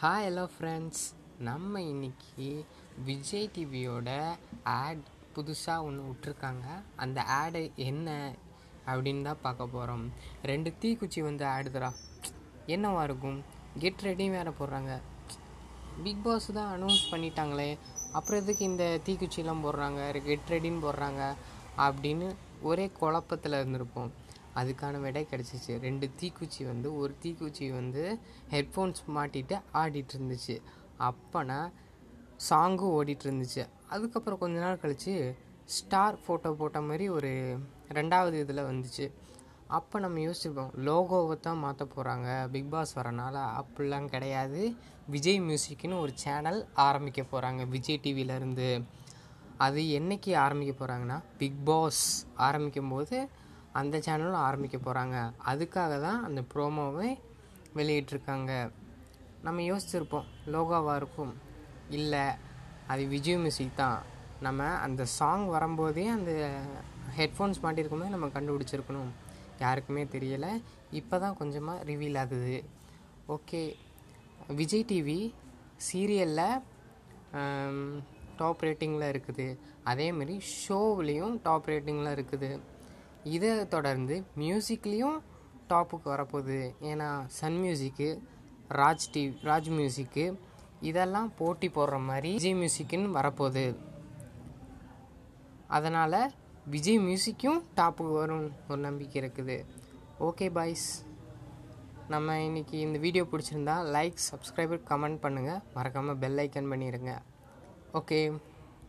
Hi hello friends நம்ம இன்னைக்கு விஜய் டிவியோட ஆட் புதுசாக ஒன்று விட்ருக்காங்க அந்த ஆடு என்ன அப்படின்னு தான் பார்க்க போகிறோம் ரெண்டு தீக்குச்சி வந்து ஆடுதுரா என்னவா இருக்கும்? கெட் ரெடி வேறு போடுறாங்க. பிக் பாஸ் தான் அனௌன்ஸ் பண்ணிட்டாங்களே. அப்புறம் எதுக்கு இந்த தீக்குச்சிலாம் போடுறாங்க? கெட் ரெடின்னு போடுறாங்க. அப்படின்னு ஒரே குழப்பத்தில் இருந்திருப்போம். அதுக்கான விடை கிடச்சிச்சு. ரெண்டு தீக்குச்சி வந்து ஒரு தீக்குச்சி வந்து ஹெட்ஃபோன்ஸ் மாட்டிட்டு ஆடிட்டு இருந்துச்சு அப்போனா சாங்கும் ஓடிட்டு இருந்துச்சு அதுக்கப்புறம் கொஞ்ச நாள் கழித்து ஸ்டார் ஃபோட்டோ போட்ட மாதிரி ஒரு ரெண்டாவது இதில் வந்துச்சு. அப்போ நம்ம யோசிச்சிருப்போம் லோகோவை தான் மாற்ற போகிறாங்க பிக் பாஸ் வரனால. அப்படிலாம் கிடையாது. விஜய் மியூசிக்னு ஒரு சேனல் ஆரம்பிக்க போகிறாங்க விஜய் டிவியிலேருந்து அது என்னைக்கு ஆரம்பிக்க போகிறாங்கன்னா பிக் பாஸ் ஆரம்பிக்கும் போது அந்த சேனலும் ஆரம்பிக்க போகிறாங்க அதுக்காக தான் அந்த ப்ரோமோவை வெளியிட்டிருக்காங்க. நம்ம யோசிச்சிருப்போம் லோகோவாக இருக்கும்? இல்லை அது விஜய் மியூசிக் தான். நம்ம அந்த சாங் வரும்போதே அந்த ஹெட்ஃபோன்ஸ் மாட்டிருக்கும்போது நம்ம கண்டுபிடிச்சிருக்கணும். யாருக்குமே தெரியலை. இப்போ தான் கொஞ்சமாக ரிவீல் ஆகுது. ஓகே விஜய் டிவி சீரியலில் டாப் ரேட்டிங்கில் இருக்குது. அதேமாரி ஷோவிலையும் டாப் ரேட்டிங்கில் இருக்குது. இதை தொடர்ந்து மியூசிக்லேயும் டாப்புக்கு வரப்போகுது. ஏன்னா சன் மியூசிக்கு ராஜ் டிவி ராஜ் மியூசிக்கு இதெல்லாம் போட்டி போடுற மாதிரி விஜய் மியூசிக்குன்னு வரப்போகுது. அதனால் விஜய் மியூசிக்கும் டாப்புக்கு வரும் ஒரு நம்பிக்கை இருக்குது. ஓகே பாய்ஸ் நம்ம இன்றைக்கி இந்த வீடியோ பிடிச்சிருந்தா லைக் சப்ஸ்கிரைபர் கமெண்ட் பண்ணுங்கள் மறக்காமல் பெல் ஐக்கன் பண்ணிடுங்க ஓகே